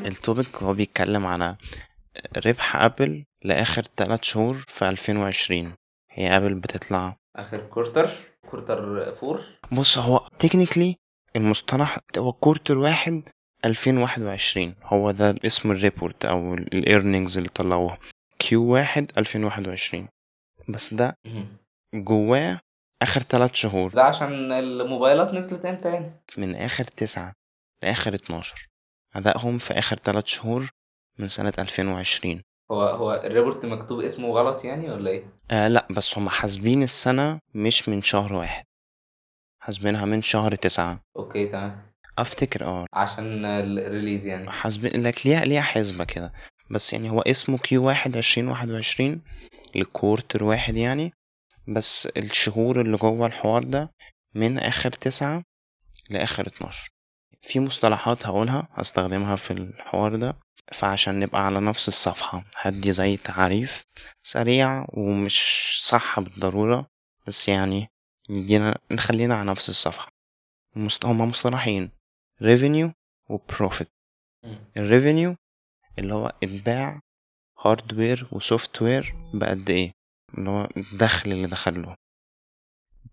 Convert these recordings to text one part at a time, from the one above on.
ال topic هو بيتكلم على ربح أبل لآخر ثلاث شهور في 2020 هي أبل بتطلع آخر quarter quarter four بص هو technically المصطلح هو quarter واحد 2021 هو ده اسم ال report أو ال earnings اللي طلعوها. Q واحد 2021 بس ده جواه آخر ثلاث شهور. ده عشان الموبايلات نزلت إمتى يعني؟ من آخر تسعة لآخر 12 أدائهم في آخر ثلاث شهور من سنة 2020 هو هو ال report مكتوب اسمه غلط يعني ولا إيه؟ آه لا بس هم حاسبين السنة مش من شهر واحد. حاسبينها من شهر تسعة. okay تمام. أفتكر آه. عشان ال release يعني. حاسبين لك ليها ليها حسبة كده. بس يعني هو اسمه Q واحد عشرين واحد وعشرين ل quarter واحد يعني. بس الشهور اللي جوه الحوار ده من آخر تسعة لآخر اتناشر. في مصطلحات هقولها هستخدمها في الحوار ده فعشان نبقى على نفس الصفحة. هدي زي تعريف سريع ومش صح بالضرورة بس يعني يدينا نخلينا على نفس الصفحة. مست... هما مصطلحين revenue و profit الريفينيو اللي هو إتباع hardware و software بقد إيه؟ اللي هو الدخل اللي دخله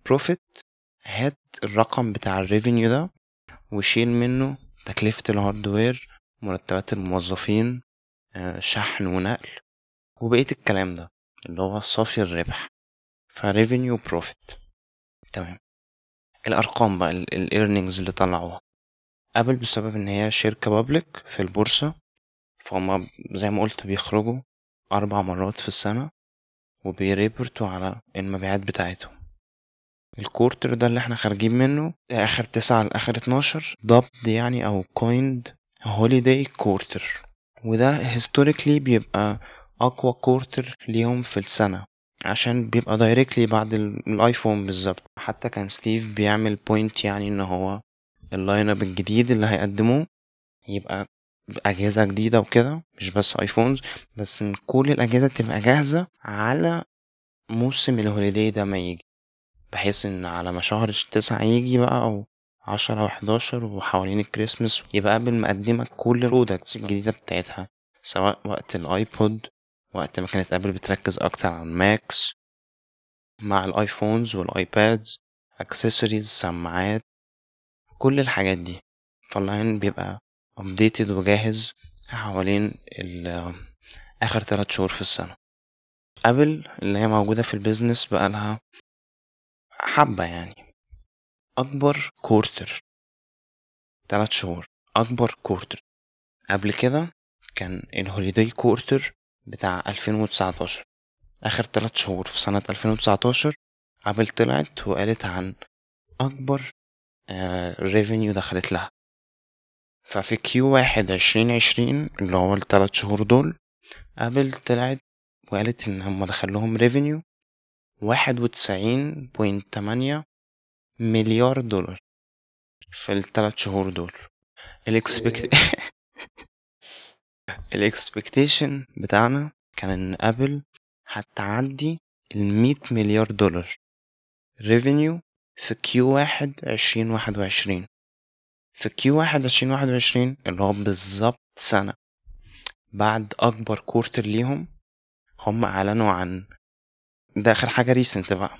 profit هات الرقم بتاع ال revenue ده وشيل منه تكلفة ال hardware مرتبات الموظفين آه، شحن ونقل وبقية الكلام ده اللي هو صافي الربح. ف revenue profit تمام. الأرقام بقى ال earnings اللي طلعوها. ابل بسبب إن هي شركة public في البورصة فهم زي ما قلت بيخرجوا أربع مرات في السنة. وبيريبورتوا على المبيعات بتاعتهم. ال quarter ده اللي إحنا خارجين منه آخر تسعة لاخر اتناشر ضبط يعني أو coined holiday quarter وده historically بيبقى أقوى quarter ليهم في السنة عشان بيبقى directly بعد ال iPhone بالظبط. حتى كان ستيف بيعمل point يعني إن هو ال lineup الجديد اللي هيقدموه يبقى أجهزة جديدة وكده مش بس iPhones بس إن كل الأجهزة تبقى جاهزة على موسم ال holiday ده ما يجي. بحيث إن على ما شهر تسعة يجي بقى أو عشرة أو حداشر وحوالين الكريسماس يبقى قبل مقدمة كل ال products الجديدة بتاعتها سواء وقت ال iPod وقت ما كانت Apple بتركز أكتر على ال Macs مع ال iPhones وال iPads accessories سماعات كل الحاجات دي. فال line بيبقى updated وجاهز حوالين آخر تلات شهور في السنة. Apple اللي هي موجودة في ال business بقالها حبة يعني. أكبر quarter تلات شهور. أكبر quarter قبل كده كان ال holiday quarter بتاع 2019 آخر تلات شهور في سنة 2019 Apple طلعت وقالت عن أكبر revenue دخلت لها. ففي Q واحد عشرين عشرين اللي هو التلات شهور دول Apple طلعت وقالت إن هم دخلهم revenue واحد وتسعين point تمانية مليار دولار في التلات شهور دول. ال expect ال expectation بتاعنا كان إن Apple هتعدي المية مليار دولار. revenue في Q واحد عشرين واحد وعشرين. في Q واحد عشرين واحد وعشرين اللي هو بالظبط سنة. بعد أكبر quarter ليهم هم أعلنوا عن ده آخر حاجة recent بقى.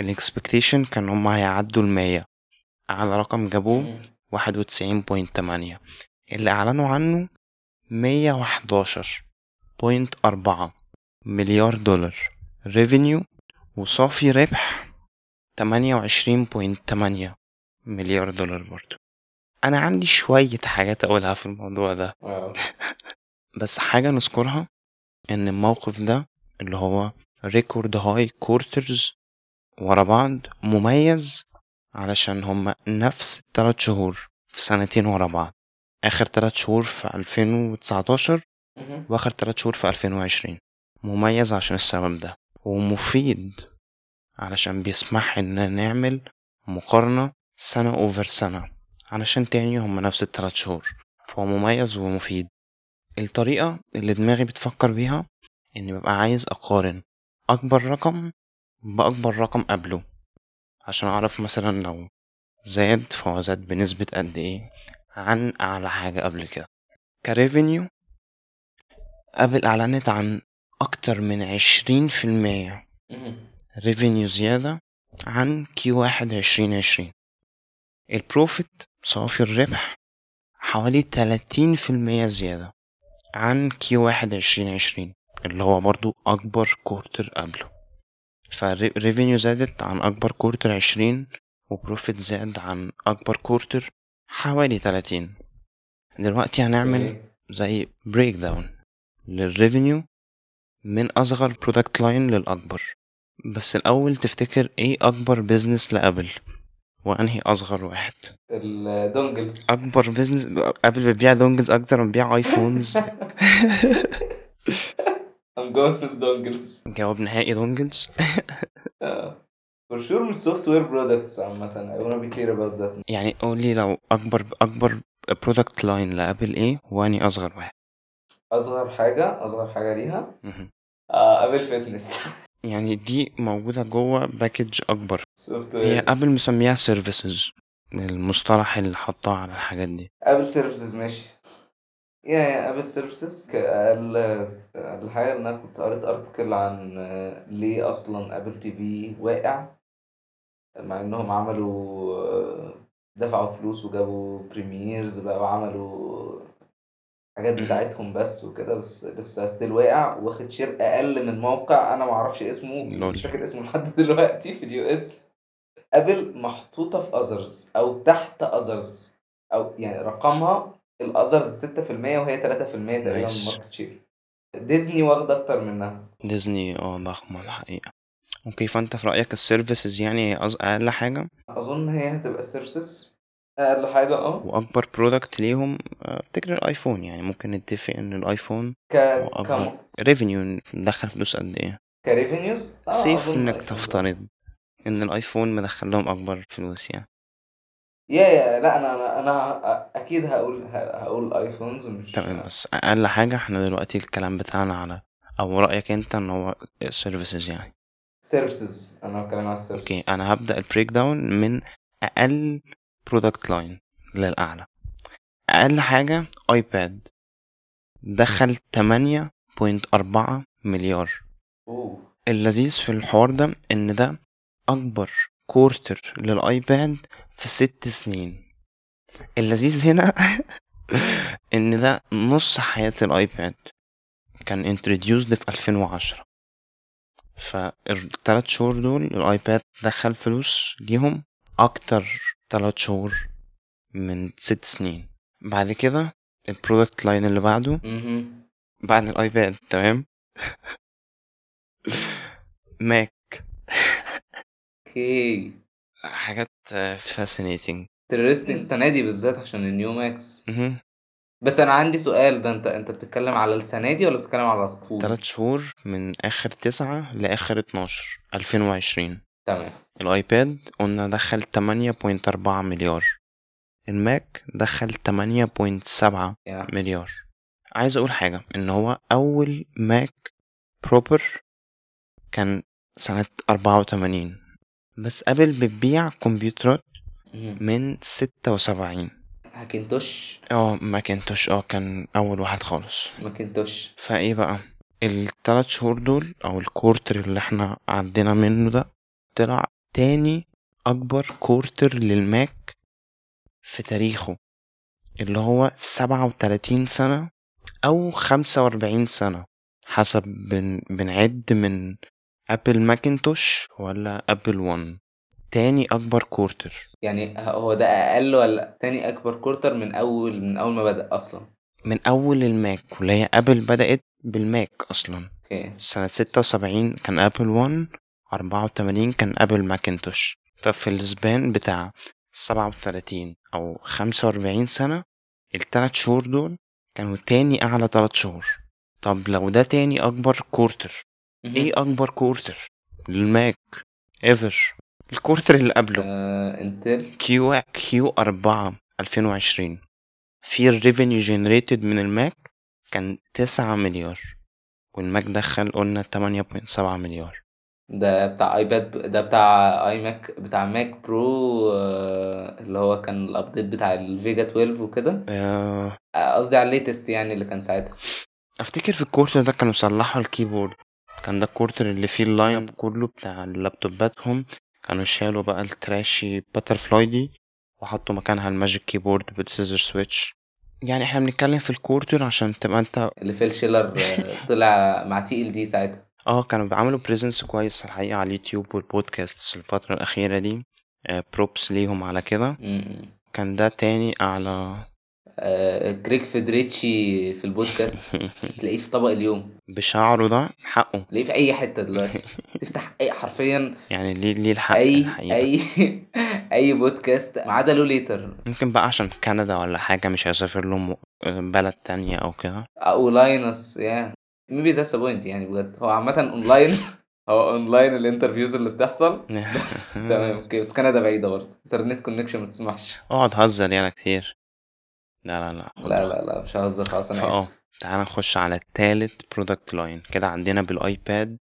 ال expectation كان هم هيعدوا المية. أعلى رقم جابوه واحد وتسعين point تمانية. اللي أعلنوا عنه مية وحداشر point أربعة مليار دولار. revenue وصافي ربح تمانية وعشرين point تمانية مليار دولار برضو. أنا عندي شوية حاجات أقولها في الموضوع ده. بس حاجة نذكرها إن الموقف ده اللي هو record high quarters ورا بعض مميز علشان هما نفس التلات شهور في سنتين ورا بعض. آخر تلات شهور في 2019 وآخر تلات شهور في 2020 مميز عشان السبب ده. ومفيد علشان بيسمح إن نعمل مقارنة سنة أوفر سنة. علشان تاني هما نفس التلات شهور. فهو مميز ومفيد. الطريقة اللي دماغي بتفكر بيها إني ببقى عايز أقارن أكبر رقم بأكبر رقم قبله. عشان أعرف مثلا لو زاد فهو زاد بنسبة قد إيه عن أعلى حاجة قبل كده. ك revenue Apple اعلنت عن أكتر من عشرين في المية. revenue زيادة عن Q واحد عشرين عشرين. ال profit صافي الربح حوالي تلاتين في المية زيادة عن Q واحد عشرين عشرين اللي هو برضو أكبر quarter قبله. فال revenue زادت عن أكبر quarter عشرين و profit زاد عن أكبر quarter حوالي تلاتين. دلوقتي هنعمل. زي breakdown لل revenue من أصغر product line للأكبر. بس الأول تفتكر إيه أكبر business ل Apple وأنهي أصغر واحد؟ ال dongles. أكبر business Apple بتبيع dongles أكتر من بتبيع iPhones. I'm going with dongles. جواب نهائي dongles. for sure مش software products عامة. I wanna be clear about that. يعني قولي لو أكبر أكبر product line ل Apple إيه؟ وأنهي أصغر واحد؟ أصغر حاجة أصغر حاجة ليها. آه Apple Fitness يعني دي موجودة جوه package أكبر. soft هي Apple مسميها services المصطلح اللي حطاه على الحاجات دي. ابل سيرفيسز ماشي. يا يا ابل سيرفيسز حاجة إن أنا كنت قريت أرتكل عن آه، ليه أصلا أبل تي في واقع. مع إنهم عملوا آه، دفعوا فلوس وجابوا بريميرز بقى وعملوا حاجات. بتاعتهم بس وكده بس لسه ستيل واقع واخد شير أقل من موقع. أنا معرفش اسمه لول. مش فاكر اسمه لحد دلوقتي في اليو إس. Apple محطوطة في others أو تحت others أو يعني رقمها ال others 6% وهي 3% تقريبا من. ال market share Disney واخدة أكتر منها. ديزني آه ضخمة الحقيقة. okay فأنت في رأيك ال services يعني أقل حاجة؟ أظن هي هتبقى ال services أقل حاجة آه. وأكبر product ليهم آه، افتكر ال iPhone يعني ممكن نتفق إن ال iPhone ك كم؟ revenue مدخل فلوس قد إيه؟ ك revenues آه safe ده. تفترض إن ال iPhone مدخل لهم أكبر فلوس يعني. yeah yeah لا أنا أنا أنا أكيد هقول هقول iPhones مش تمام بس أقل حاجة إحنا دلوقتي الكلام بتاعنا على أو رأيك أنت إن هو ال services يعني. services أنا بتكلم على ال services okay أنا هبدأ ال breakdown من أقل product line للأعلى. أقل حاجة iPad دخل 8.4 مليار. اللذيذ في الحوار ده إن ده أكبر quarter للآيباد في ست سنين. اللذيذ هنا إن ده نص حياة الآيباد كان introduced في 2010 فالتلات شهور دول الآيباد دخل فلوس ليهم أكتر تلات شهور من ست سنين. بعد كده ال product line اللي بعده. بعد الايباد تمام؟ ماك okay. حاجات fascinating interesting السنة دي بالذات عشان ال new Macs بس أنا عندي سؤال ده أنت أنت بتتكلم على السنة دي ولا بتتكلم على طول؟ تلات شهور من آخر تسعة لآخر اتناشر ألفين وعشرين. تمام. الآيباد قلنا دخل تمانية point أربعة مليار. الماك دخل تمانية point سبعة يا مليار. عايز أقول حاجة إن هو أول ماك proper كان سنة أربعة وتمانين. بس ابل بتبيع كمبيوترات. من ستة وسبعين. Hackintosh؟ آه ماكنتوش. آه كان أول واحد خالص. ماكنتوش. فإيه بقى؟ التلات شهور دول أو ال quarter اللي إحنا عدينا منه ده طلع تاني أكبر quarter للماك في تاريخه اللي هو سبعة وتلاتين سنة أو خمسة وأربعين سنة حسب ما بنعد من ابل ماكنتوش ولا ابل وان تاني أكبر quarter. يعني هو ده أقل ولا تاني أكبر quarter من أول من أول ما بدأ أصلا؟ من أول الماك واللي هي ابل بدأت بالماك أصلا. okay. سنة ستة وسبعين كان أبل وان أربعة وتمانين كان أبل ماكنتوش. ففي ال span بتاع سبعة وتلاتين أو خمسة وأربعين سنة التلات شهور دول كانوا تاني أعلى تلات شهور. طب لو ده تاني أكبر quarter. إيه أكبر quarter؟ للماك ever. ال quarter اللي قبله. آه إنتل. Q Q أربعة ألفين وعشرين. في ال revenue generated من الماك كان تسعة مليار. والماك دخل قلنا تمانية point سبعة مليار. ده بتاع ايباد ده بتاع اي ماك بتاع ماك برو آه، اللي هو كان ال update بتاع الفيجا 12 وكده. آه، قصدي على ال latest يعني اللي كان ساعتها. أفتكر في ال quarter ده كانوا صلحوا ال keyboard. كان ده ال quarter اللي فيه ال lineup كله بتاع اللابتوباتهم. كانوا شالوا بقى ال trashy butterfly دي وحطوا مكانها ال Magic Keyboard بال scissor switch يعني إحنا بنتكلم في ال quarter عشان تبقى أنت اللي فيل شيلر آه، طلع مع TLD ساعتها. آه كانوا بيعملوا presence كويس الحقيقة على اليوتيوب والبودكاست الفترة الأخيرة دي. props ليهم على كده. كان ده تاني أعلى آه، كريج فيدريجي في البودكاست تلاقيه في طبق اليوم. بشعره ده حقه. تلاقيه في أي حتة دلوقتي. تفتح أي حرفيا يعني ليه ليه الحق أي الحقيقة؟ أي أي بودكاست ما عدا له ليتر ممكن بقى عشان كندا ولا حاجة مش هيسافر لهم بلد تانية أو كده. أو لاينس يا ميبي ذاتس بوينت يعني بجد. هو عامة اونلاين هو اونلاين الانترفيوز اللي بتحصل. بس تمام أوكي بس كندا بعيدة برضه. انترنت كونكشن ما تسمحش. اقعد هزر يالا كتير. لا لا لا. لا لا لا مش ههزر خلاص أنا آسف. تعال نخش على التالت برودكت لاين كده عندنا بالآيباد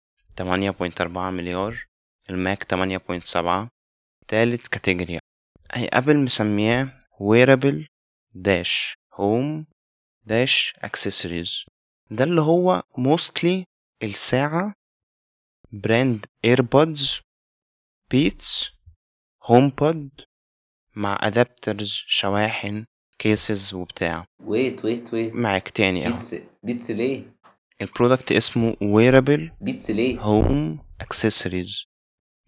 8.4 مليار الماك 8.7 تالت category هي ابل مسمياه wearable dash home dash accessories ده اللي هو mostly الساعة brand ايربودز بيتس هوم بود مع adapters شواحن cases وبتاع. wait wait wait معاك تاني أهو. بيتس بيتس ليه؟ ال product اسمه wearable بيتس ليه؟ home accessories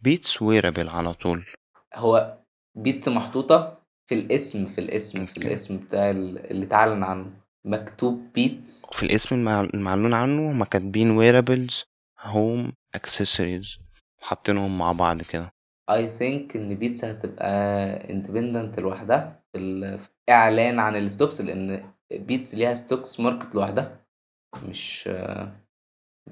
بيتس wearable على طول. هو بيتس محطوطة في الاسم في الاسم في. الاسم بتاع ال- اللي اتعلن عنه. مكتوب بيتس في الاسم المع- المعلون عنه هما كاتبين wearables home accessories حاطينهم مع بعض كده. I think إن بيتس هتبقى independent لوحدها. في ال- في إعلان عن ال stocks لأن بيتس ليها stocks market لوحدها. مش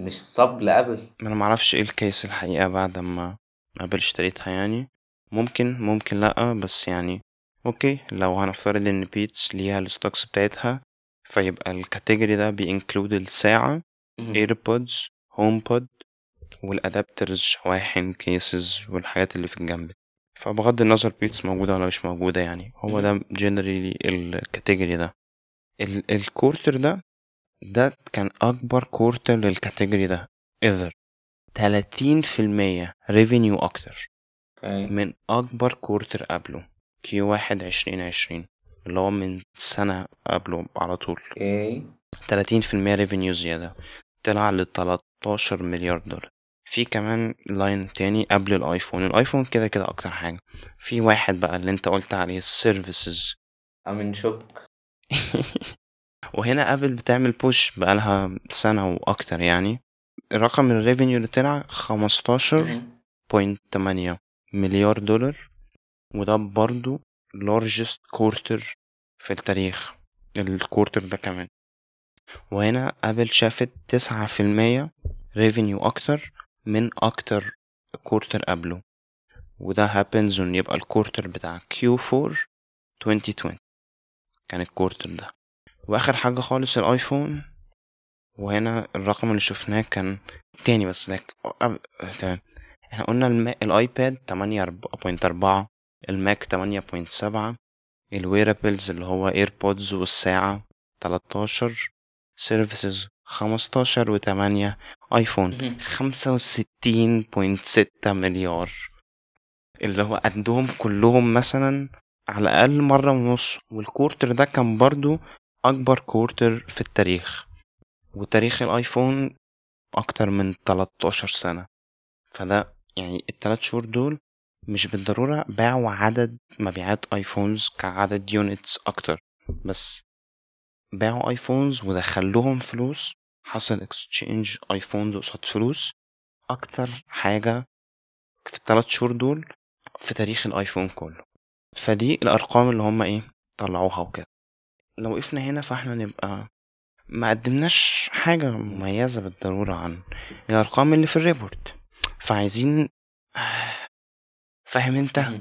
مش sub لأبل. أنا معرفش إيه ال case الحقيقة بعد ما أبل اشتريتها يعني. ممكن ممكن لأ بس يعني okay لو هنفترض إن بيتس ليها ال stocks بتاعتها فيبقى ال category ده بي include الساعة ايربودز هوم بود وال adapters شواحن cases والحاجات اللي في الجنب. فبغض النظر بيتس موجودة ولا مش موجودة يعني هو ده generally ال category ده. ال- ال quarter ده ده كان أكبر quarter لل category ده ever. 30% revenue أكتر. من أكبر quarter قبله Q واحد عشرين عشرين. اللي هو من سنة قبله على طول. okay. 30% revenue زيادة. طلع ل 13 مليار دولار. في كمان line تاني قبل الآيفون. الآيفون كده كده أكتر حاجة. في واحد بقى اللي أنت قلت عليه ال services I mean شوك وهنا ابل بتعمل push بقالها سنة وأكتر يعني. الرقم ال revenue اللي طلع 15.8 مليار دولار. وده برضو largest quarter في التاريخ. ال quarter ده كمان. وهنا ابل شافت تسعة في المية revenue أكتر من أكتر quarter قبله. وده happens إن يبقى ال quarter بتاع Q4 2020 كان ال quarter ده. وآخر حاجة خالص الآيفون. وهنا الرقم اللي شفناه كان تاني بس لك أب- تمام. إحنا قلنا. الآيباد 8.4 الماك 8.7 ال wearables اللي هو AirPods والساعة 13 services 15 و8 ايفون 65.6 مليار. اللي هو قدهم كلهم مثلا على الأقل مرة ونص وال quarter ده كان برضو أكبر quarter في التاريخ. وتاريخ الآيفون أكتر من 13 سنة. فده يعني التلات شهور دول مش بالضرورة باعوا عدد مبيعات iPhones كعدد units أكتر بس باعوا iPhones ودخلهم فلوس حصل exchange iPhones قصاد فلوس. أكتر حاجة في التلات شهور دول في تاريخ الآيفون كله. فدي الأرقام اللي هما إيه طلعوها وكده. لو وقفنا هنا فإحنا نبقى ما قدمناش حاجة مميزة بالضرورة عن الأرقام اللي في ال report. فعايزين فاهم انت؟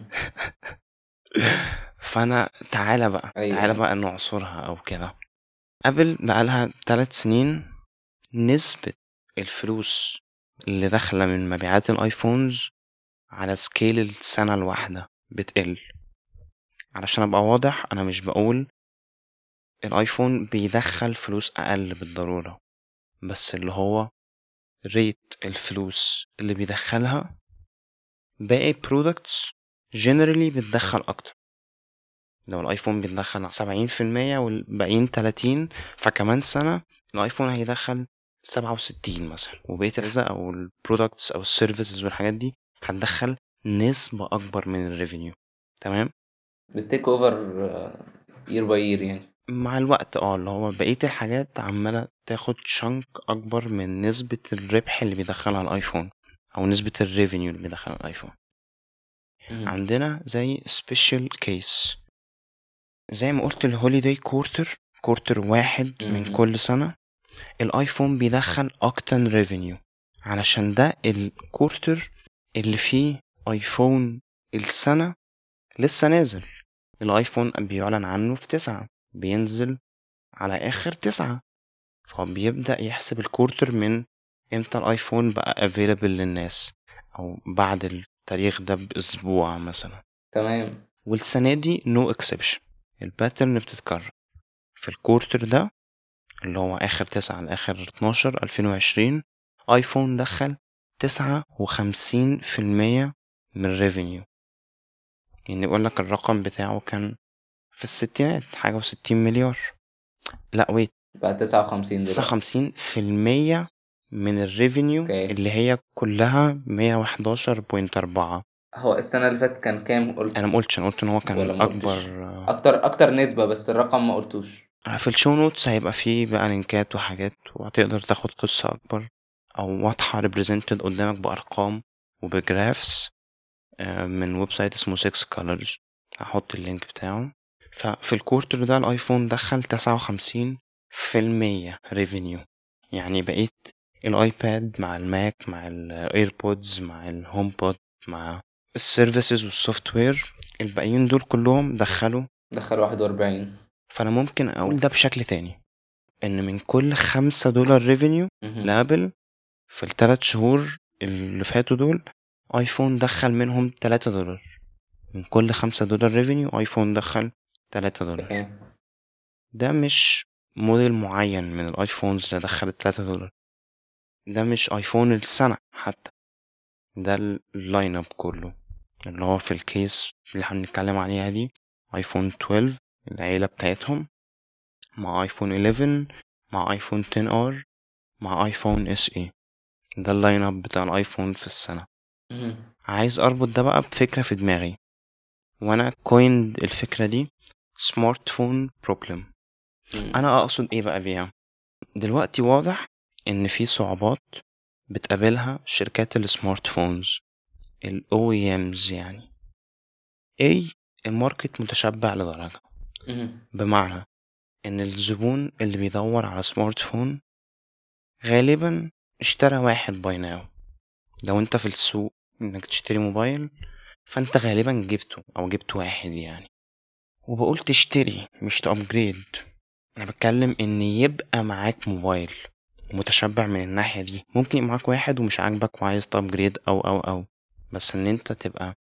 فانا تعالى بقى أيوة. تعالى بقى نعصرها أو كده. ابل بقالها ثلاث سنين نسبة الفلوس اللي داخلة من مبيعات ال iPhones على scale السنة الواحدة بتقل. علشان أبقى واضح أنا مش بقول الايفون بيدخل فلوس أقل بالضرورة بس اللي هو rate الفلوس اللي بيدخلها باقي products generally بتدخل أكتر. لو الآيفون بيدخل سبعين في المية والباقيين تلاتين فكمان سنة الآيفون هيدخل سبعة وستين مثلا. وبقية الأجزاء أو ال products أو ال services والحاجات دي هتدخل نسبة أكبر من ال revenue تمام؟ بت take over year by year يعني. مع الوقت آه اللي هو بقية الحاجات عمالة تاخد chunk أكبر من نسبة الربح اللي بيدخلها الأيفون. أو نسبة ال revenue اللي بيدخلها الأيفون مم. عندنا زي special case زي ما قلت ال holiday quarter quarter واحد من. كل سنة. الايفون بيدخل أكتر revenue علشان ده ال quarter اللي فيه ايفون السنة لسه نازل. الايفون بيعلن عنه في تسعة. بينزل على آخر تسعة. فهو بيبدأ يحسب ال quarter من إمتى الآيفون بقى available للناس؟ أو بعد التاريخ ده بأسبوع مثلا. تمام. والسنة دي no exception ال pattern بتتكرر. في ال quarter ده اللي هو آخر تسعة اتناشر ألفين وعشرين آيفون دخل تسعة وخمسين في المية من ال revenue يعني يقول لك الرقم بتاعه كان في الستينات حاجة وستين مليار. لا wait بقى تسعة وخمسين تسعة وخمسين في المية من ال revenue okay. اللي هي كلها مية وحداشر point أربعة. هو السنة اللي فاتت كان كام؟ قلت أنا مقولتش أنا قلت إن هو ولا كان ما قلتش؟ أكبر. أكتر أكتر نسبة بس الرقم ما قلتوش. في ال show notes هيبقى فيه بقى لينكات وحاجات وهتقدر تاخد قصة أكبر أو واضحة represented قدامك بأرقام وب graphs آه، من website اسمه 6 colors. هحط ال link بتاعه. ففي ال quarter ده الآيفون دخل تسعة وخمسين في المية revenue يعني بقيت الايباد مع الماك مع ال AirPods مع ال HomePod مع ال services وال software الباقيين دول كلهم دخلوا. دخل واحد وأربعين. فأنا ممكن أقول ده بشكل تاني. إن من كل خمسة دولار revenue لأبل في الثلاث شهور اللي فاتوا دول آيفون دخل منهم تلاتة دولار. من كل خمسة دولار revenue آيفون دخل تلاتة دولار. ده مش موديل معين من ال iPhones اللي دخلت تلاتة دولار. ده مش آيفون السنة حتى ده ال lineup كله. اللي هو في ال case اللي إحنا بنتكلم عليها دي آيفون 12 العيلة بتاعتهم مع آيفون 11 مع آيفون 10 R مع آيفون SE ده ال lineup بتاع الآيفون في السنة. عايز أربط ده بقى بفكرة في دماغي. وأنا coined الفكرة دي smartphone problem. أنا أقصد إيه بقى بيها؟ دلوقتي واضح إن في صعوبات بتقابلها شركات ال smartphones ال OEMs يعني. اي ال market متشبع لدرجة. بمعنى إن الزبون اللي بيدور على smartphone غالبا اشترى واحد by now لو أنت في السوق إنك تشتري موبايل فأنت غالبا جبته أو جبت واحد يعني. وبقول تشتري مش ت upgrade أنا بتكلم إن يبقى معاك موبايل. متشبع من الناحية دي. ممكن يبقى معاك واحد ومش عاجبك وعايز ت upgrade أو أو أو. بس إن أنت تبقى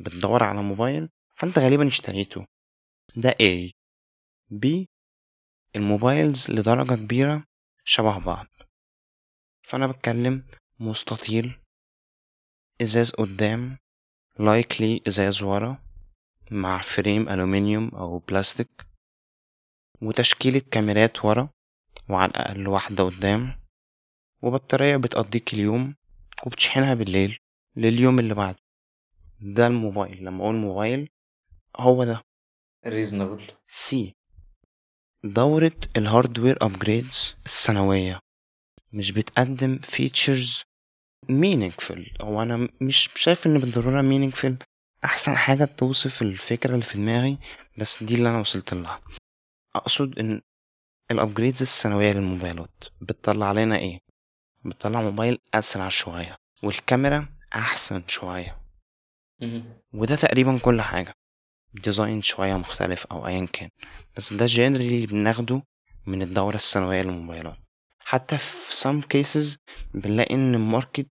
بتدور على موبايل فأنت غالبا اشتريته. ده A. B. ال mobiles لدرجة كبيرة شبه بعض. فأنا بتكلم مستطيل إزاز قدام likely إزاز ورا مع frame ألومنيوم أو بلاستيك وتشكيلة كاميرات ورا وعلى الأقل واحدة قدام. وبطارية بتقضيك اليوم وبتشحنها بالليل لليوم اللي بعده. ده الموبايل. لما أقول موبايل هو ده. reasonably دورة ال hardware upgrades السنوية. مش بتقدم features meaningful. هو أنا مش شايف إن بالضرورة meaningful. أحسن حاجة توصف الفكرة اللي في دماغي بس دي اللي أنا وصلت لها. أقصد إن ال upgrades السنوية للموبايلات بتطلع لنا إيه؟ بتطلع موبايل أسرع شوية والكاميرا أحسن شوية. مهم. وده تقريبا كل حاجة design شوية مختلف أو أيا كان بس ده generally بناخده من الدورة السنوية للموبايلات. حتى في some cases بنلاقي إن ال market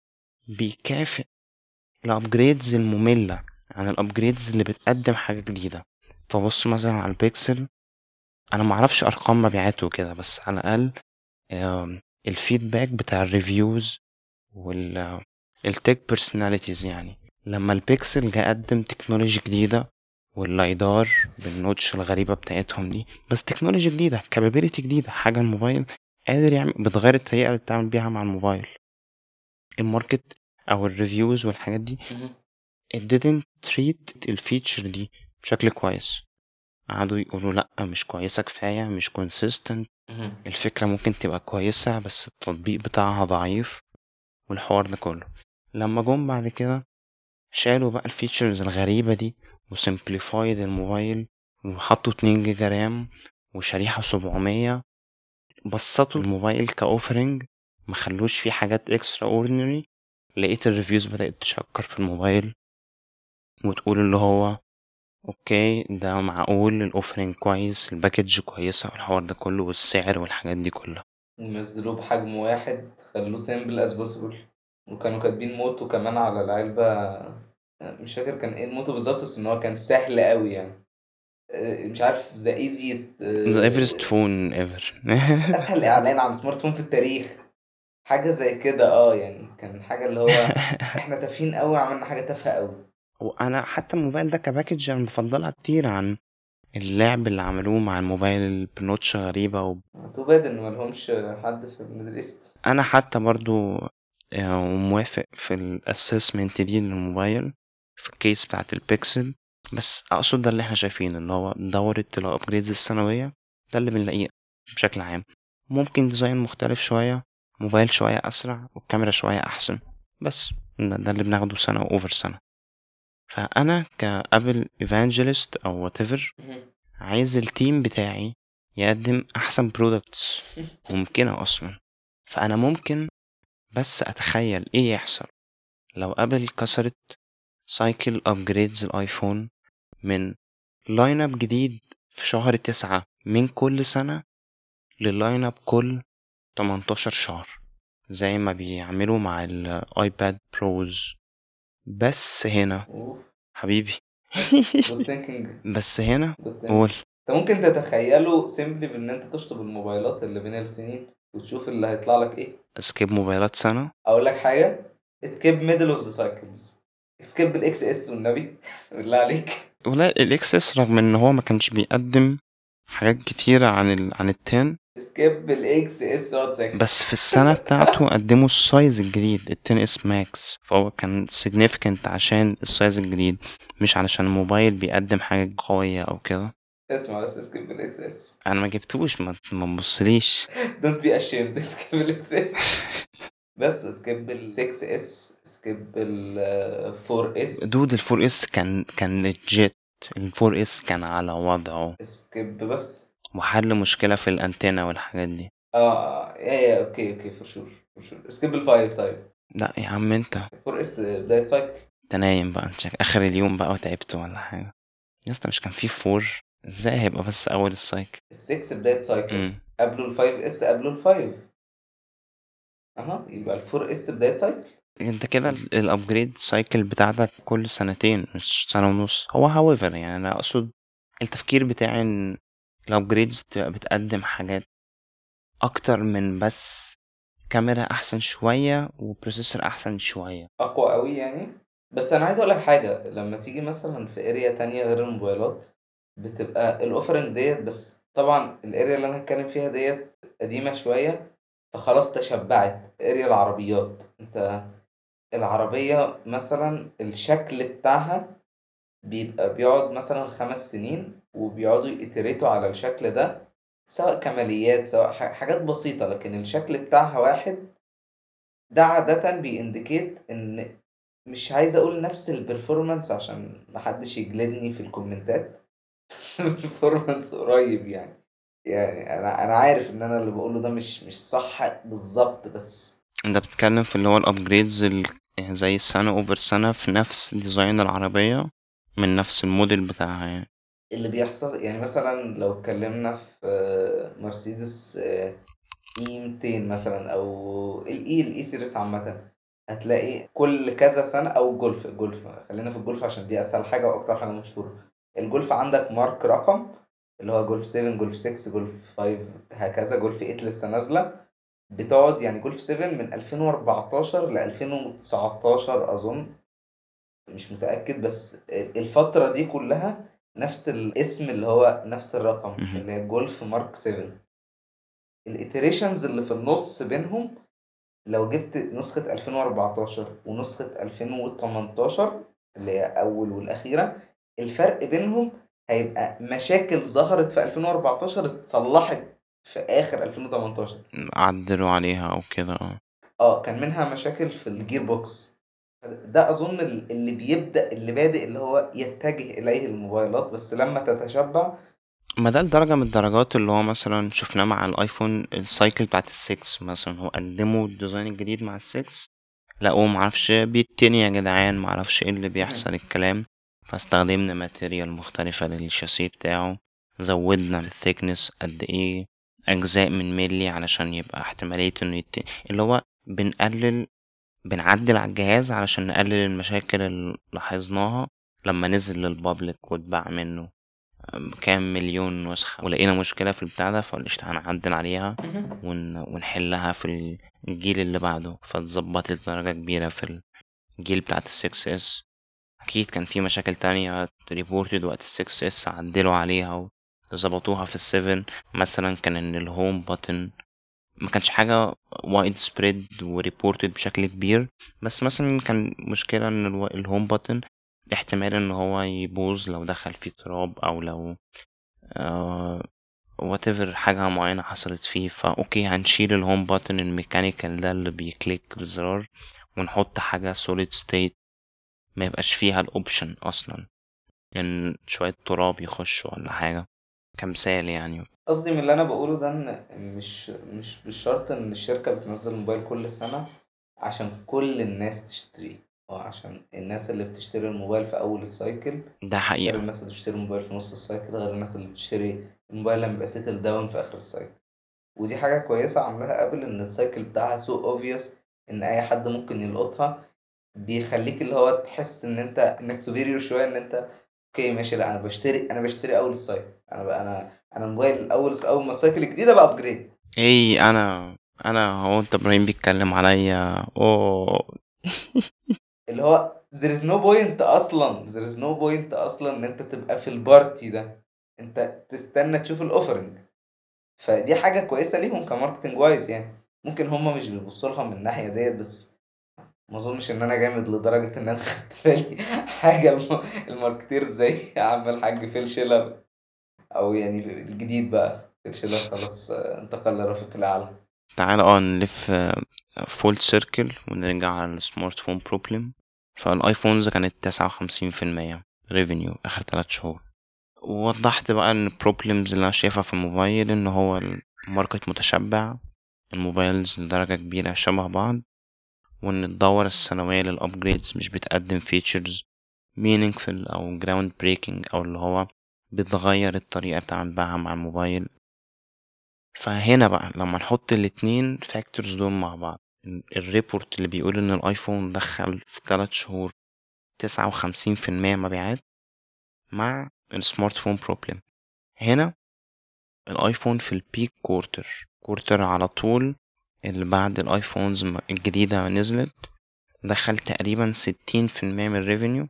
بيكافئ ال upgrades المملة عن ال upgrades اللي بتقدم حاجة جديدة. فبص مثلا على البيكسل أنا معرفش أرقام مبيعاته وكده بس على الأقل آم، ال feedback بتاع ال reviews وال tech personalities يعني. لما البيكسل جه قدم technology جديدة وال LiDAR بال notch الغريبة بتاعتهم دي بس technology جديدة capability جديدة حاجة الموبايل قادر يعمل بتغير الطريقة اللي بتتعامل بيها مع الموبايل. ال market أو ال reviews والحاجات دي it didn't treat ال feature دي بشكل كويس. قعدوا يقولوا لأ مش كويسة كفاية مش consistent. الفكرة ممكن تبقى كويسة بس التطبيق بتاعها ضعيف والحوار ده كله. لما جم بعد كده شالوا بقى ال features الغريبة دي و simplified الموبايل وحطوا 2 جيجا RAM وشريحة 700 بسطوا الموبايل ك offering مخلوش فيه حاجات extraordinary لقيت ال reviews بدأت تشكر في الموبايل وتقول اللي هو okay ده معقول؟ ال offering كويس؟ ال package كويسة؟ والحوار ده كله؟ والسعر والحاجات دي كلها؟ نزلوه بحجم واحد خلوه simple as possible وكانوا كاتبين motto كمان على العلبة مش فاكر كان إيه ال motto بالظبط بس إن هو كان سهل قوي يعني. آه، مش عارف the easiest the easiest phone ever أسهل إعلان عن smartphone في التاريخ. حاجة زي كده آه يعني كان حاجة اللي هو إحنا تافهين قوي عملنا حاجة تافهة قوي. وأنا حتى الموبايل ده ك package أنا بفضلها كتير عن اللعب اللي عملوه مع الموبايل ب notch غريبة و... too bad ان ملهمش حد في ال Middle East. أنا حتى برضو آه، موافق في ال assessment دي للموبايل في ال case بتاعت البيكسل بس أقصد ده اللي إحنا شايفينه اللي هو دورة ال upgrades السنوية ده اللي بنلاقيه بشكل عام. ممكن design مختلف شوية موبايل شوية أسرع والكاميرا شوية أحسن بس ده اللي بناخده سنة و over سنة. فأنا ك Apple evangelist أو whatever عايز ال team بتاعي يقدم أحسن products ممكنة أصلا. فأنا ممكن بس أتخيل إيه يحصل لو Apple كسرت cycle upgrades ال iPhone من lineup جديد في شهر تسعة من كل سنة لل lineup كل 18 شهر زي ما بيعملوا مع ال iPad Pros بس هنا. أوف. حبيبي. بس هنا. قول. انت ممكن تتخيله simply بان انت تشطب الموبايلات اللي بين السنين وتشوف اللي هيطلع لك إيه. skip موبايلات سنة. أقول لك حاجة. skip middle of the cycles skip ال XS والنبي. بالله عليك. ولا ال XS رغم إن هو ما كانش بيقدم حاجات كتيرة عن ال... عن ال ten skip ال XS بس في السنة بتاعته قدموا ال size الجديد ال Ten S Max فهو كان significant عشان ال size الجديد مش علشان الموبايل بيقدم حاجة قوية أو كده. اسمع بس skip ال XS أنا ما جبتوش ما تبصليش. don't be ashamed skip ال XS بس skip ال 6 S skip ال 4 S dude ال four S كان كان legit ال four S كان على وضعه. skip بس. وحل مشكلة في الانتنة والحاجات دي. آه يا يا okay okay for sure for sure skip ال five طيب. لا يا عم أنت. 4 S بداية cycle أنت نايم بقى أنت آخر اليوم بقى وتعبت ولا حاجة. يا اسطى مش كان في four إزاي هيبقى بس أول ال cycle ال 6 بداية cycle قبله ال 5 S قبله ال 5 أها يبقى ال 4 S بداية cycle انت كده ال upgrade cycle بتاعتك كل سنتين مش سنة ونص. هو however يعني أنا اقصد التفكير بتاعي ان ال upgrades بتقدم حاجات أكتر من بس كاميرا احسن شوية و processor احسن شوية. أقوى قوي يعني. بس أنا عايز أقول لك حاجة لما تيجي مثلا في area تانية غير الموبايلات بتبقى ال offering ديت بس طبعا ال area اللي أنا هتكلم فيها ديت قديمة شوية فخلاص تشبعت. area العربيات. أنت العربية مثلا الشكل بتاعها بيبقى بيقعد مثلا خمس سنين وبيقعدوا ي iterate وا على الشكل ده سواء كماليات سواء حاجات بسيطة لكن الشكل بتاعها واحد. ده عادة بيindicate إن مش عايز أقول نفس ال performance عشان محدش يجلدني في ال commentات. بس قريب يعني. يعني أنا أنا عارف إن أنا اللي بقوله ده مش مش صح بالظبط بس أنت بتتكلم في اللي هو ال upgrades ال... زي السنة over سنة في نفس design العربية من نفس الموديل بتاعها يعني. اللي بيحصل يعني مثلا لو اتكلمنا في مرسيدس اي 200 مثلا أو الاي ال A series عامة هتلاقي كل كذا سنة أو الجولف الجولف خلينا في الجولف عشان دي أسهل حاجة وأكتر حاجة مشهورة. الجولف عندك mark رقم اللي هو جولف 7 جولف 6 جولف 5 هكذا. جولف 8 لسه نازلة. بتقعد يعني جولف 7 من 2014 ل 2019 أظن. مش متأكد بس الفترة دي كلها نفس الاسم اللي هو نفس الرقم. اللي هي جولف مارك 7 الاتريشنز اللي في النص بينهم لو جبت نسخة 2014 ونسخة 2018 اللي هي أول والأخيرة الفرق بينهم هيبقى مشاكل ظهرت في 2014 اتصلحت في آخر 2018 عدلوا عليها أو كده آه. آه كان منها مشاكل في ال gear box. ده ال- اللي بيبدأ اللي بادئ اللي هو يتجه إليه الموبايلات بس لما تتشبع ما ده الدرجة من الدرجات اللي هو مثلا شفناه مع الآيفون ال cycle بتاعت السكس مثلا. هو قدموا ال design الجديد مع السكس لقوه معرفش بيتني يا جدعان معرفش إيه اللي بيحصل الكلام. فاستخدمنا material مختلفة للشاسيه بتاعه. زودنا ال thickness قد إيه. أجزاء من ملي علشان يبقى احتمالية إنه يت... اللي هو بنقلل بنعدل على الجهاز علشان نقلل المشاكل اللي لاحظناها لما نزل لل public واتباع منه. كام مليون نسخة. ولقينا مشكلة في البتاع ده فقلت هنعدل عليها ون... ونحلها في الجيل اللي بعده. فاتظبطت لدرجة كبيرة في الجيل بتاعت السكس اس أكيد كان في مشاكل تانية reported وقت السكس اس عدلوا عليها وظبطوها في ال seven. مثلا كان إن ال home button ما كانش حاجة wide spread و reported بشكل كبير. بس مثلا كان مشكلة إن ال home button احتمال إن هو يبوظ لو دخل فيه تراب أو لو آه whatever حاجة معينة حصلت فيه. فا okay هنشيل ال home button ال mechanical ده اللي بي click بالزرار ونحط حاجة solid state ما يبقاش فيها ال option أصلا. إن شوية تراب يخشوا ولا حاجة. كمثال يعني. قصدي من اللي أنا بقوله ده إن مش مش بالشرط إن الشركة بتنزل موبايل كل سنة عشان كل الناس تشتريه هو عشان الناس اللي بتشتري الموبايل في أول ال cycle ده غير حقيقة الناس اللي بتشتري الموبايل في نص ال cycle غير الناس اللي بتشتري الموبايل لما يبقى settle down في آخر ال cycle ودي حاجة كويسة عاملاها ابل إن ال cycle بتاعها so obvious إن أي حد ممكن يلقطها. بيخليك اللي هو تحس إن أنت إنك superior شوية إن أنت okay ماشي لأ أنا بشتري أنا بشتري أول ال cycle أنا بقى أنا أنا الموبايل الأول أول ما ال cycle الجديدة بقى upgrade اي أنا أنا هو أنت إبراهيم بيتكلم عليا. أوه. اللي هو there is no point أصلا there is no point أصلا إن أنت تبقى في ال party ده. أنت تستنى تشوف ال offering فدي حاجة كويسة ليهم ك marketing wise يعني. ممكن هما مش بيبصوا لها من الناحية ديت بس ما أظنش إن أنا جامد لدرجة إن أنا خدت بالي حاجة الم... ال marketer زي عم الحاج فيل شيلر. أو يعني الجديد بقى. فيل شيلر خلاص آه، انتقل لرفيق الأعلى. تعالى آه نلف full circle ونرجع على ال smart phone problem فالآيفونز كانت تسعة وخمسين في المية revenue آخر تلات شهور. ووضحت بقى إن ال problems اللي أنا شايفها في الموبايل إن هو ال market متشبع الموبايلز لدرجة كبيرة شبه بعض وإن الدورة السنوية لل upgrades مش بتقدم features meaningful أو ground breaking أو اللي هو بتغير الطريقة بتاع بيعها مع الموبايل. فهنا بقى لما نحط الاتنين factors دول مع بعض ال report اللي بيقول إن الآيفون دخل في تلات شهور تسعة وخمسين في المية مبيعات مع ال smart phone problem هنا الآيفون في ال peak quarter quarter على طول اللي بعد الآيفونز الجديدة نزلت دخل تقريبا ستين في المية من ال revenue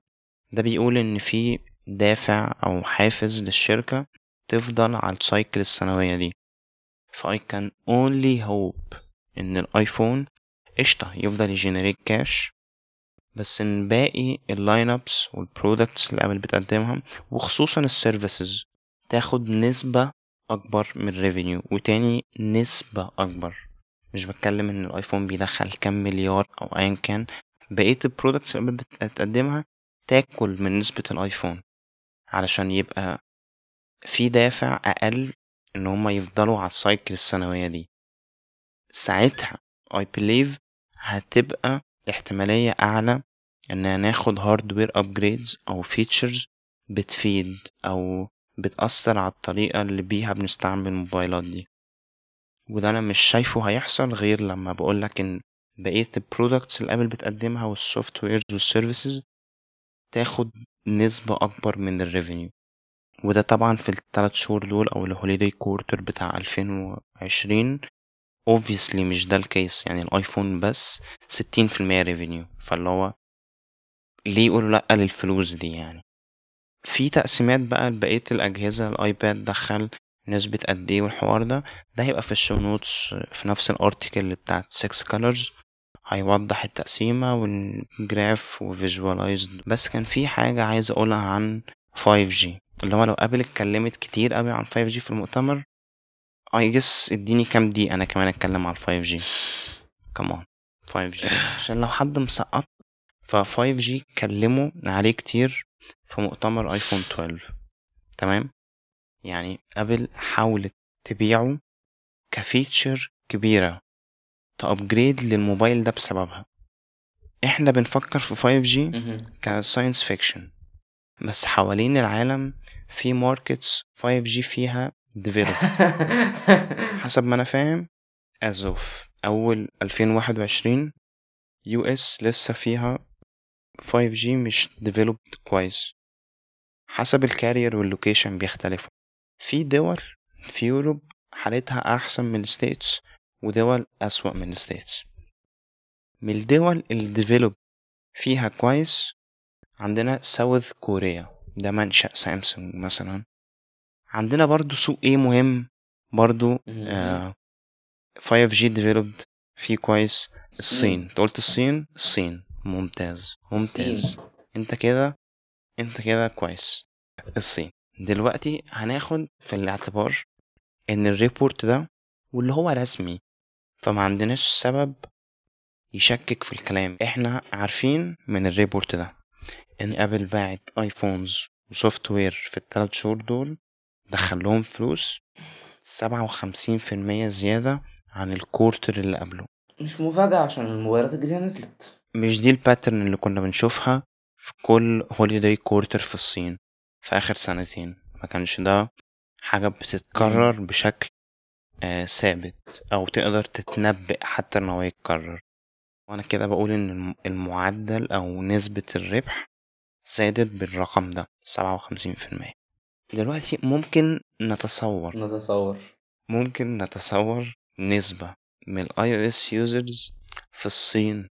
ده بيقول إن في دافع أو حافز للشركة تفضل على ال cycle السنوية دي. ف I can only hope إن الآيفون قشطة يفضل ي generate cash بس إن باقي ال line ups وال products اللي ابل بتقدمها وخصوصا ال services تاخد نسبة أكبر من ال revenue وتاني نسبة أكبر. مش بتكلم إن الآيفون بيدخل كام مليار أو ايا كان. بقية ال products اللي ابل بتقدمها تاكل من نسبة الآيفون. علشان يبقى في دافع أقل إن هما يفضلوا على ال cycle السنوية دي. ساعتها I believe هتبقى احتمالية أعلى إن ناخد hardware upgrades أو features بتفيد أو بتأثر على الطريقة اللي بيها بنستعمل الموبايلات دي. وده أنا مش شايفه هيحصل غير لما بقولك إن بقية ال products اللي ابل بتقدمها وال softwares وال services تاخد نسبة أكبر من ال revenue وده طبعا في التلات شهور دول أو ال holiday quarter بتاع ألفين وعشرين obviously مش ده ال case يعني ال iPhone بس ستين في المية revenue فاللي هو ليه يقولوا لأ للفلوس دي يعني؟ في تقسيمات بقى لبقية الأجهزة. ال iPad دخل نسبة قد إيه والحوار ده؟ ده هيبقى في ال show notes في نفس ال article بتاعت 6 Colors. هيوضح التقسيمة وال graph و visualized بس كان في حاجة عايز أقولها عن 5G اللي هو لو أبل اتكلمت كتير قوي عن 5G في المؤتمر I guess اديني كام دي أنا كمان أتكلم عن 5G كمان 5G عشان لو حد مسقط ف 5G اتكلموا عليه كتير في مؤتمر iPhone 12 تمام؟ يعني ابل حاولت تبيعه ك feature كبيرة. ت upgrade للموبايل ده بسببها. إحنا بنفكر في 5G مهم. ك science fiction بس حوالين العالم في markets 5G فيها developed حسب ما أنا فاهم as of أول 2021 US لسه فيها 5G مش developed كويس. حسب ال carrier وال location بيختلفوا. في دول في Europe حالتها أحسن من ال States ودول أسوأ من ال States من الدول اللي developed فيها كويس عندنا ساوث كوريا ده منشأ سامسونج مثلا. عندنا برضو سوق إيه مهم؟ برضو. آه 5G developed فيه كويس. الصين. أنت قلت الصين؟ الصين. ممتاز. ممتاز. الصين. أنت كده أنت كده كويس. الصين. دلوقتي هناخد في الاعتبار إن الريبورت ده واللي هو رسمي فما عندناش سبب يشكك في الكلام. إحنا عارفين من ال report ده إن أبل باعت iPhones و software في الثلاث شهور دول دخلهم فلوس سبعة وخمسين في المية زيادة عن ال quarter اللي قبله. مش مفاجأة عشان الموبايلات الجديدة نزلت. مش دي ال pattern اللي كنا بنشوفها في كل holiday quarter في الصين في آخر سنتين. ما كانش ده حاجة بتتكرر بشكل ثابت أو تقدر تتنبأ حتى إن هو يتكرر. وأنا كده بقول إن الم- المعدل أو نسبة الربح زادت بالرقم ده سبعة وخمسين في المية. دلوقتي ممكن نتصور. نتصور. ممكن نتصور نسبة من ال iOS users في الصين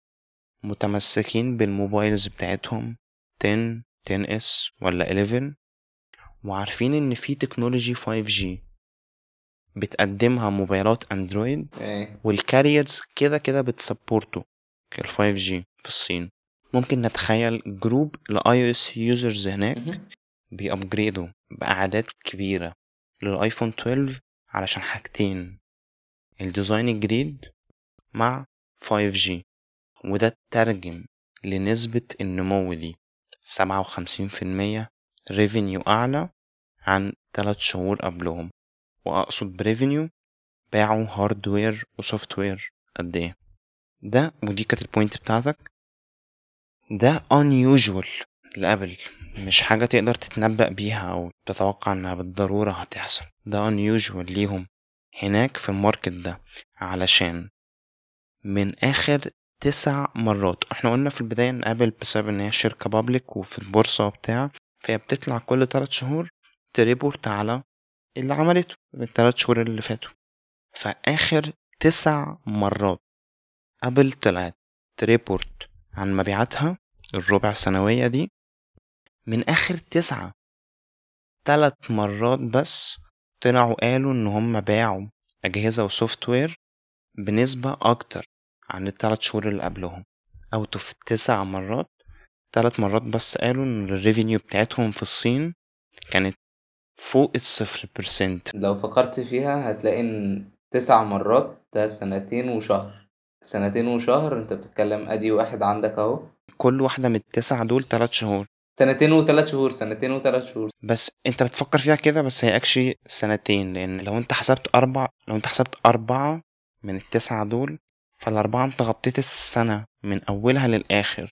متمسكين بالموبايلز بتاعتهم 10 10S ولا 11 وعارفين إن في technology 5G بتقدمها موبايلات Android إيه. وال carriers كده كده بت support ه ال 5G في الصين. ممكن نتخيل group ل iOS users هناك مهم. بي upgrade وا بأعداد كبيرة لل iPhone 12 علشان حاجتين ال design الجديد مع 5G وده اترجم لنسبة النمو دي سبعة وخمسين في المية revenue أعلى عن تلات شهور قبلهم. وأقصد ب revenue باعوا hardware و software قد إيه. ده ودي كانت ال point بتاعتك. ده unusual لأبل. مش حاجة تقدر تتنبأ بيها أو تتوقع إنها بالضرورة هتحصل. ده unusual ليهم هناك في ال market ده. علشان من آخر تسع مرات. إحنا قلنا في البداية إن أبل بسبب إن هي شركة public وفي البورصة وبتاع فهي بتطلع كل تلات شهور ت report على اللي عملته التلات شهور اللي فاتوا. فآخر تسع مرات أبل طلعت ت report عن مبيعاتها الربع سنوية دي من آخر تسعة تلات مرات بس طلعوا قالوا إن هم باعوا أجهزة و software بنسبة أكتر عن التلات شهور اللي قبلهم. أو في تسع مرات تلات مرات بس قالوا إن ال revenue بتاعتهم في الصين كانت فوق الصفر percent لو فكرت فيها هتلاقي إن تسع مرات ده سنتين وشهر. سنتين وشهر أنت بتتكلم أدي واحد عندك أهو. كل واحدة من التسعة دول تلات شهور. سنتين وثلاث شهور سنتين وثلاث شهور. بس أنت بتفكر فيها كده بس هي actually سنتين لأن لو أنت حسبت أربع لو أنت حسبت أربعة من التسعة دول فالأربعة أنت غطيت السنة من أولها للآخر.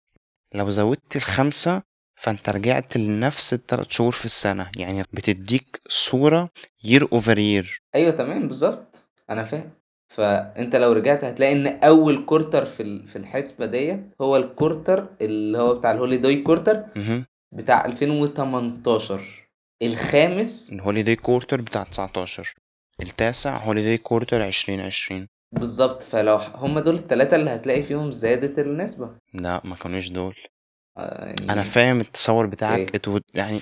لو زودت الخمسة فانت رجعت لنفس التلات شهور في السنة. يعني بتديك صورة year over year. أيوه تمام بالظبط. أنا فاهم. فأنت لو رجعت هتلاقي إن أول quarter في في الحسبة ديت هو ال quarter اللي هو بتاع ال holiday quarter. بتاع 2018 الخامس ال holiday quarter بتاع 19 التاسع holiday quarter 2020 بالظبط. فلو هم دول الثلاثه اللي هتلاقي فيهم زادت النسبة. لا ما كانوش دول. آه، يعني أنا فاهم التصور بتاعك إيه؟ would- يعني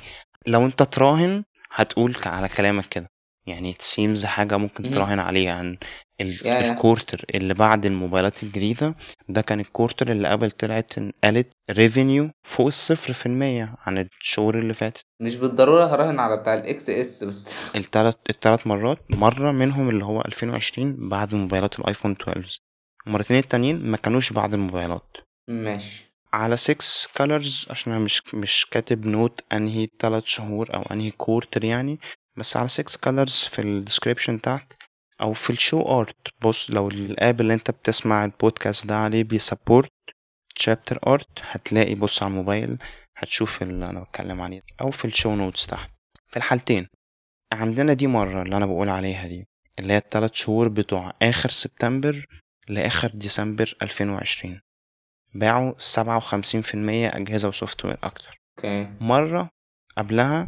لو أنت تراهن هتقول على كلامك كده. يعني seems حاجة ممكن. تراهن عليها. عن ال-. ال quarter اللي بعد الموبايلات الجديدة ده كان ال quarter اللي ابل طلعت قالت revenue فوق الصفر في المية عن الشهور اللي فاتت. مش بالضرورة هراهن على بتاع ال XS بس. التلات التلات مرات. مرة منهم اللي هو 2020 بعد موبايلات ال iPhone 12 المرتين التانيين ما كانوش بعد الموبايلات. ماشي. على 6 Colors عشان أنا مش مش كاتب note أنهي تلات شهور أو أنهي quarter يعني بس على 6 Colors في ال description تحت أو في ال show art بص لو ال app اللي أنت بتسمع البودكاست ده عليه بي support chapter art هتلاقي بص على الموبايل هتشوف اللي أنا بتكلم عليه أو في ال show notes تحت. في الحالتين عندنا دي مرة اللي أنا بقول عليها دي اللي هي التلات شهور بتوع آخر سبتمبر لآخر ديسمبر 2020 باعوا سبعة وخمسين في المية أجهزة و software أكتر. okay. مرة قبلها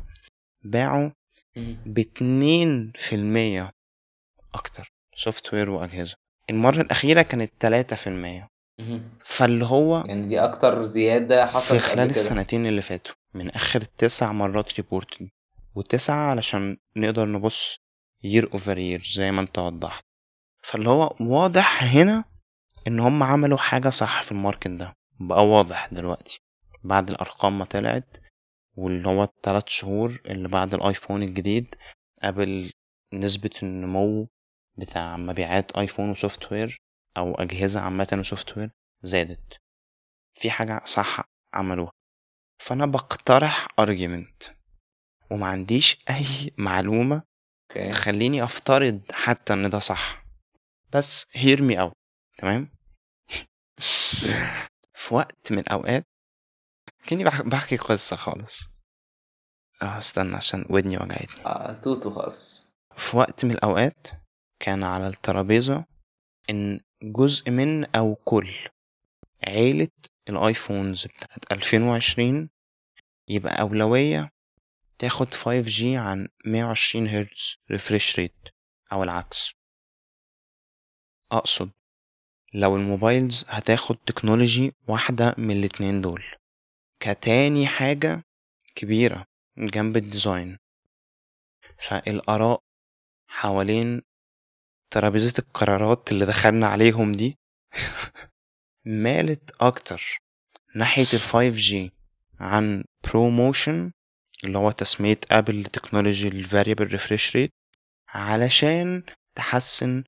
باعوا. باتنين في المية أكتر software وأجهزة. المرة الأخيرة كانت تلاتة في المية. مهم. فاللي هو يعني دي أكتر زيادة في حصلت خلال قبل كده. السنتين اللي فاتوا من آخر تسع مرات report وتسعة علشان نقدر نبص year over year زي ما أنت وضحت. فاللي هو واضح هنا إن هم عملوا حاجة صح في ال market ده. بقى واضح دلوقتي. بعد الأرقام ما طلعت واللي هو التلات شهور اللي بعد الآيفون الجديد قبل نسبة النمو بتاع مبيعات آيفون و software أو أجهزة عامة و software زادت. في حاجة صح عملوها. فأنا بقترح argument وما عنديش أي معلومة okay. تخليني أفترض حتى إن ده صح. بس hear me out. تمام؟ في وقت من الأوقات كني بح- بحكي قصة خالص. آه استنى عشان ودني وجعتني. آه توتو خالص. في وقت من الأوقات كان على الترابيزة إن جزء من أو كل عيلة ال iPhones بتاعت 2020 يبقى أولوية تاخد 5G عن 120 هرتز refresh rate أو العكس. أقصد لو ال mobiles هتاخد technology واحدة من الاتنين دول. كتاني حاجة كبيرة جنب ال design. فالآراء حوالين ترابيزة القرارات اللي دخلنا عليهم دي مالت أكتر ناحية ال 5G عن ProMotion اللي هو تسمية أبل ل technology ال Variable Refresh Rate علشان تحسن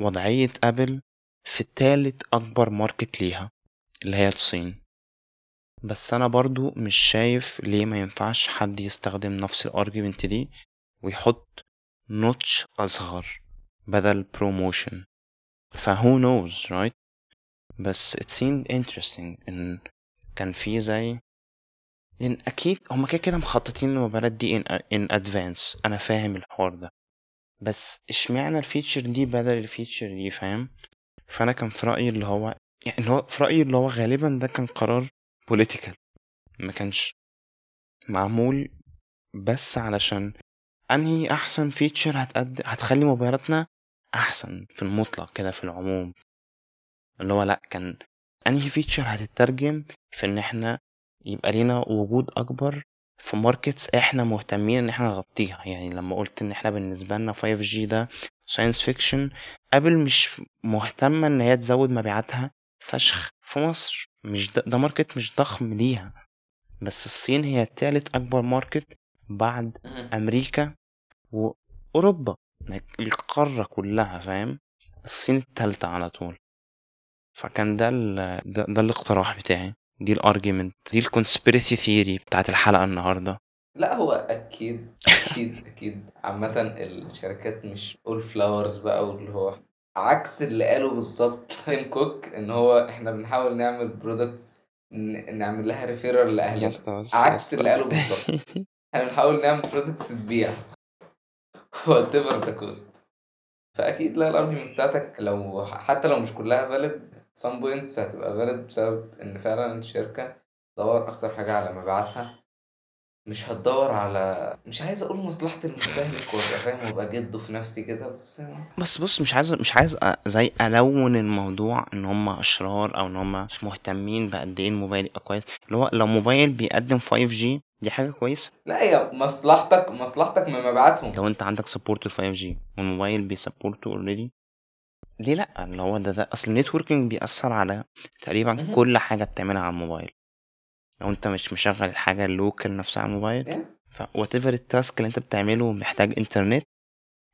وضعية أبل في التالت أكبر market ليها اللي هي الصين. بس أنا برضو مش شايف ليه ما ينفعش حد يستخدم نفس ال argument دي ويحط notch أصغر بدل ProMotion فهو knows right بس it seemed interesting إن كان في زي لأن أكيد هما كده كده مخططين الموبايلات دي in, in advance. أنا فاهم الحوار ده. بس إشمعنى ال feature دي بدل ال feature دي فاهم؟ فأنا كان في رأيي اللي هو يعني اللي هو في رأيي اللي هو غالبا ده كان قرار political. ما كانش معمول بس علشان أنهي أحسن feature هتقد هتخلي موبايلاتنا أحسن في المطلق كده في العموم. اللي هو لأ كان أنهي feature هتترجم في إن إحنا يبقى لينا وجود أكبر في markets إحنا مهتمين إن إحنا نغطيها. يعني لما قلت إن إحنا بالنسبة لنا 5G ده science fiction ابل مش مهتمه إن هي تزود مبيعاتها فشخ في مصر. مش ده, ده market مش ضخم ليها. بس الصين هي تالت أكبر market بعد أمريكا وأوروبا. القارة كلها فاهم؟ الصين التالتة على طول. فكان ده ال ده, ده الاقتراح بتاعي. دي ال argument دي ال conspiracy theory بتاعت الحلقة النهارده. لا هو أكيد أكيد أكيد. عامة الشركات مش all flowers بقى واللي هو عكس اللي قاله بالظبط تايم كوك إن هو إحنا بنحاول نعمل products نعمل لها referral لأهلنا. عكس اللي قاله بالظبط. إحنا بنحاول نعمل products تبيع. whatever the cost فأكيد لا ال argument بتاعتك. لو حتى لو مش كلها valid some points هتبقى valid بسبب إن فعلا الشركة تدور أكتر حاجة على مبيعاتها. مش هتدور على مش عايز أقول مصلحة المستهلك وأبقى فاهم وأبقى جدع في نفسي كده بس بس بص مش عايز مش عايز أ- زي ألون الموضوع إن هم أشرار أو إن هم مش مهتمين بقد إيه الموبايل يبقى كويس. اللي هو لو موبايل بيقدم 5G دي حاجة كويسة؟ لا هي مصلحتك مصلحتك من مبيعاتهم. لو أنت عندك support ال 5G والموبايل بيسبورته already ليه لأ؟ اللي هو ده ده أصل ال networking بيأثر على تقريبا. كل حاجة بتعملها على الموبايل. لو انت مش مشغل الحاجة ال local نفسها على الموبايل Yeah. ف whatever ال task اللي انت بتعمله محتاج انترنت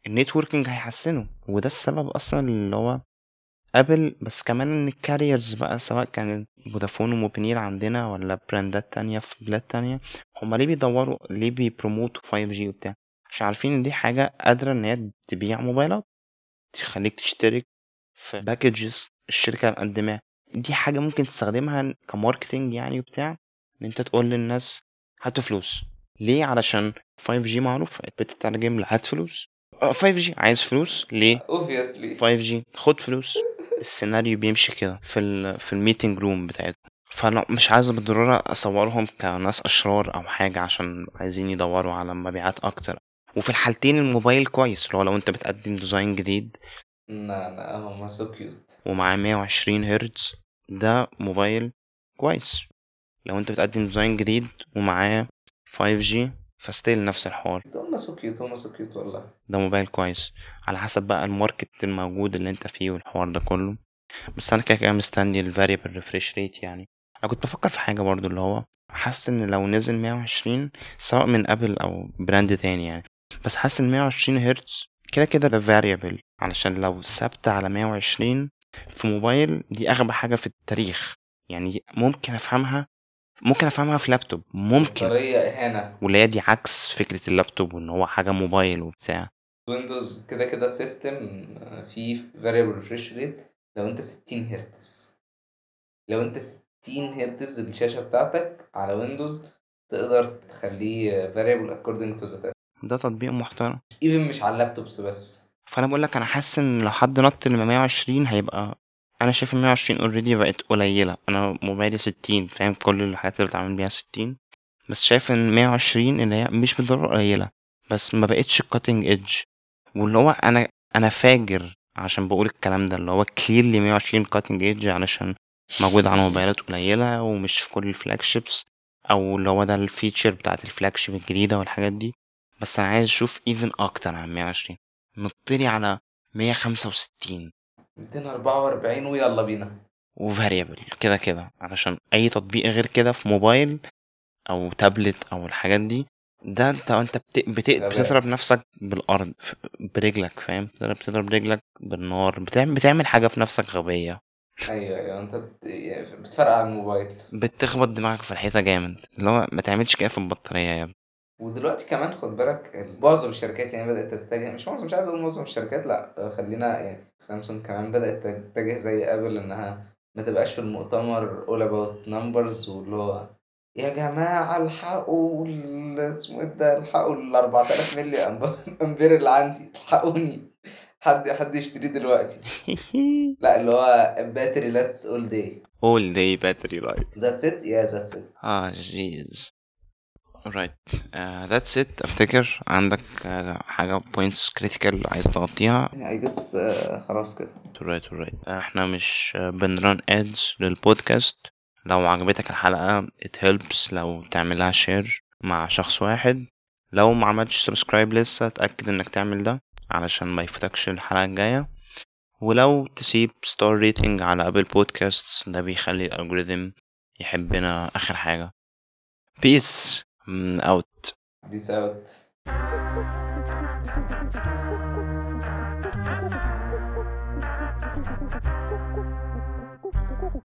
ال networking هيحسنه. وده السبب أصلا اللي هو ابل بس كمان إن ال carriers بقى سواء كان فودافون وموبينيل عندنا ولا brandات تانية في بلاد تانية هما ليه بيدوروا ليه بيبروموتوا 5G وبتاع؟ عشان عارفين إن دي حاجة قادرة إن هي تبيع موبايلات تخليك تشترك في packages الشركة مقدماها دي حاجة ممكن تستخدمها ك marketing يعني وبتاع إن أنت تقول للناس هاتوا فلوس. ليه؟ علشان 5G معروف. بتترجم لهات فلوس. آه، 5G عايز فلوس؟ ليه؟ obviously 5G خد فلوس. السيناريو بيمشي كده في ال في ال meeting room بتاعتهم. فأنا مش عايز بالضرورة أصورهم كناس أشرار أو حاجة عشان عايزين يدوروا على مبيعات أكتر. وفي الحالتين الموبايل كويس. اللي هو لو أنت بتقدم design جديد. لا لا هما so cute ومعاه 120 هرتز ده موبايل كويس. لو انت بتقدم design جديد ومعاه 5G ف still نفس الحوار. so cute so cute والله ده موبايل كويس. على حسب بقى ال market الموجود اللي انت فيه والحوار ده كله. بس أنا كده كده مستني ال variable refresh rate يعني. أنا كنت بفكر في حاجة برضو اللي هو حاسس ان لو نزل 120 سواء من ابل أو براند تاني يعني. بس حاسس إن 120 هرتز كده كده ده variable علشان لو ثابته على 120 في موبايل دي أغبى حاجة في التاريخ. يعني ممكن أفهمها ممكن أفهمها في لابتوب ممكن. طريقة إهانة. واللي هي دي عكس فكرة اللابتوب وإن هو حاجة موبايل وبتاع. ويندوز كده كده system فيه variable refresh rate. لو أنت 60 هرتز لو أنت 60 هرتز الشاشة بتاعتك على ويندوز تقدر تخليه according to the test. ده تطبيق محترم. Even مش على ال laptops بس. فأنا بقول لك أنا حاسس إن لو حد نط ال 120 هيبقى أنا شايف ال 120 already بقت قليلة. أنا موبايلي 60 فاهم؟ كل الحاجات اللي بتعمل بيها 60 بس شايف إن 120 اللي هي مش بالضرورة قليلة. بس ما بقتش cutting edge واللي هو أنا أنا فاجر عشان بقول الكلام ده. اللي هو clearly 120 cutting edge علشان موجود على موبايلات قليلة ومش في كل ال flagships أو اللي هو ده ال feature بتاعت ال flagship الجديدة والحاجات دي. بس أنا عايز أشوف even أكتر عن 120 نطلي على 165 244 ويلا بينا. وفاريبل كده كده. علشان أي تطبيق غير كده في موبايل أو تابلت أو الحاجات دي ده انت أنت بت... بت... غباء. بتضرب نفسك بالأرض برجلك فاهم؟ بتضرب رجلك بالنار. بتعمل بتعمل حاجة في نفسك غبية. أيوه أيوه. أنت بت... يعني بتفرق على الموبايل. بتخبط دماغك في الحيطة جامد. اللي هو ما تعملش كده في البطارية يا ابني. ودلوقتي كمان خد بالك ال- معظم الشركات يعني بدأت تتجه مش معظم مش عايز أقول معظم الشركات لأ خلينا يعني سامسونج كمان بدأت تتجه زي أبل إنها ما تبقاش في المؤتمر all about numbers واللي هو يا جماعة الحقوا ال- اسمه إيه ده الحقوا ال 4000 ملي أمب- أمبير اللي عندي الحقوني. حد حد يشتريه دلوقتي. لأ اللي هو battery lasts all day. All day battery life. That's it yeah that's it. آه جيز alright. Uh, that's it. أفتكر عندك uh, حاجة points critical عايز تغطيها؟ I guess آه، خلاص كده. Alright alright. إحنا مش uh, بن run ads للبودكاست لو عجبتك الحلقة it helps لو تعملها share مع شخص واحد. لو ما عملتش subscribe لسه اتأكد إنك تعمل ده علشان ما يفوتكش الحلقة الجاية. ولو تسيب star rating على Apple Podcasts ده بيخلي ال algorithm يحبنا آخر حاجة. Peace Mm, out. Peace out.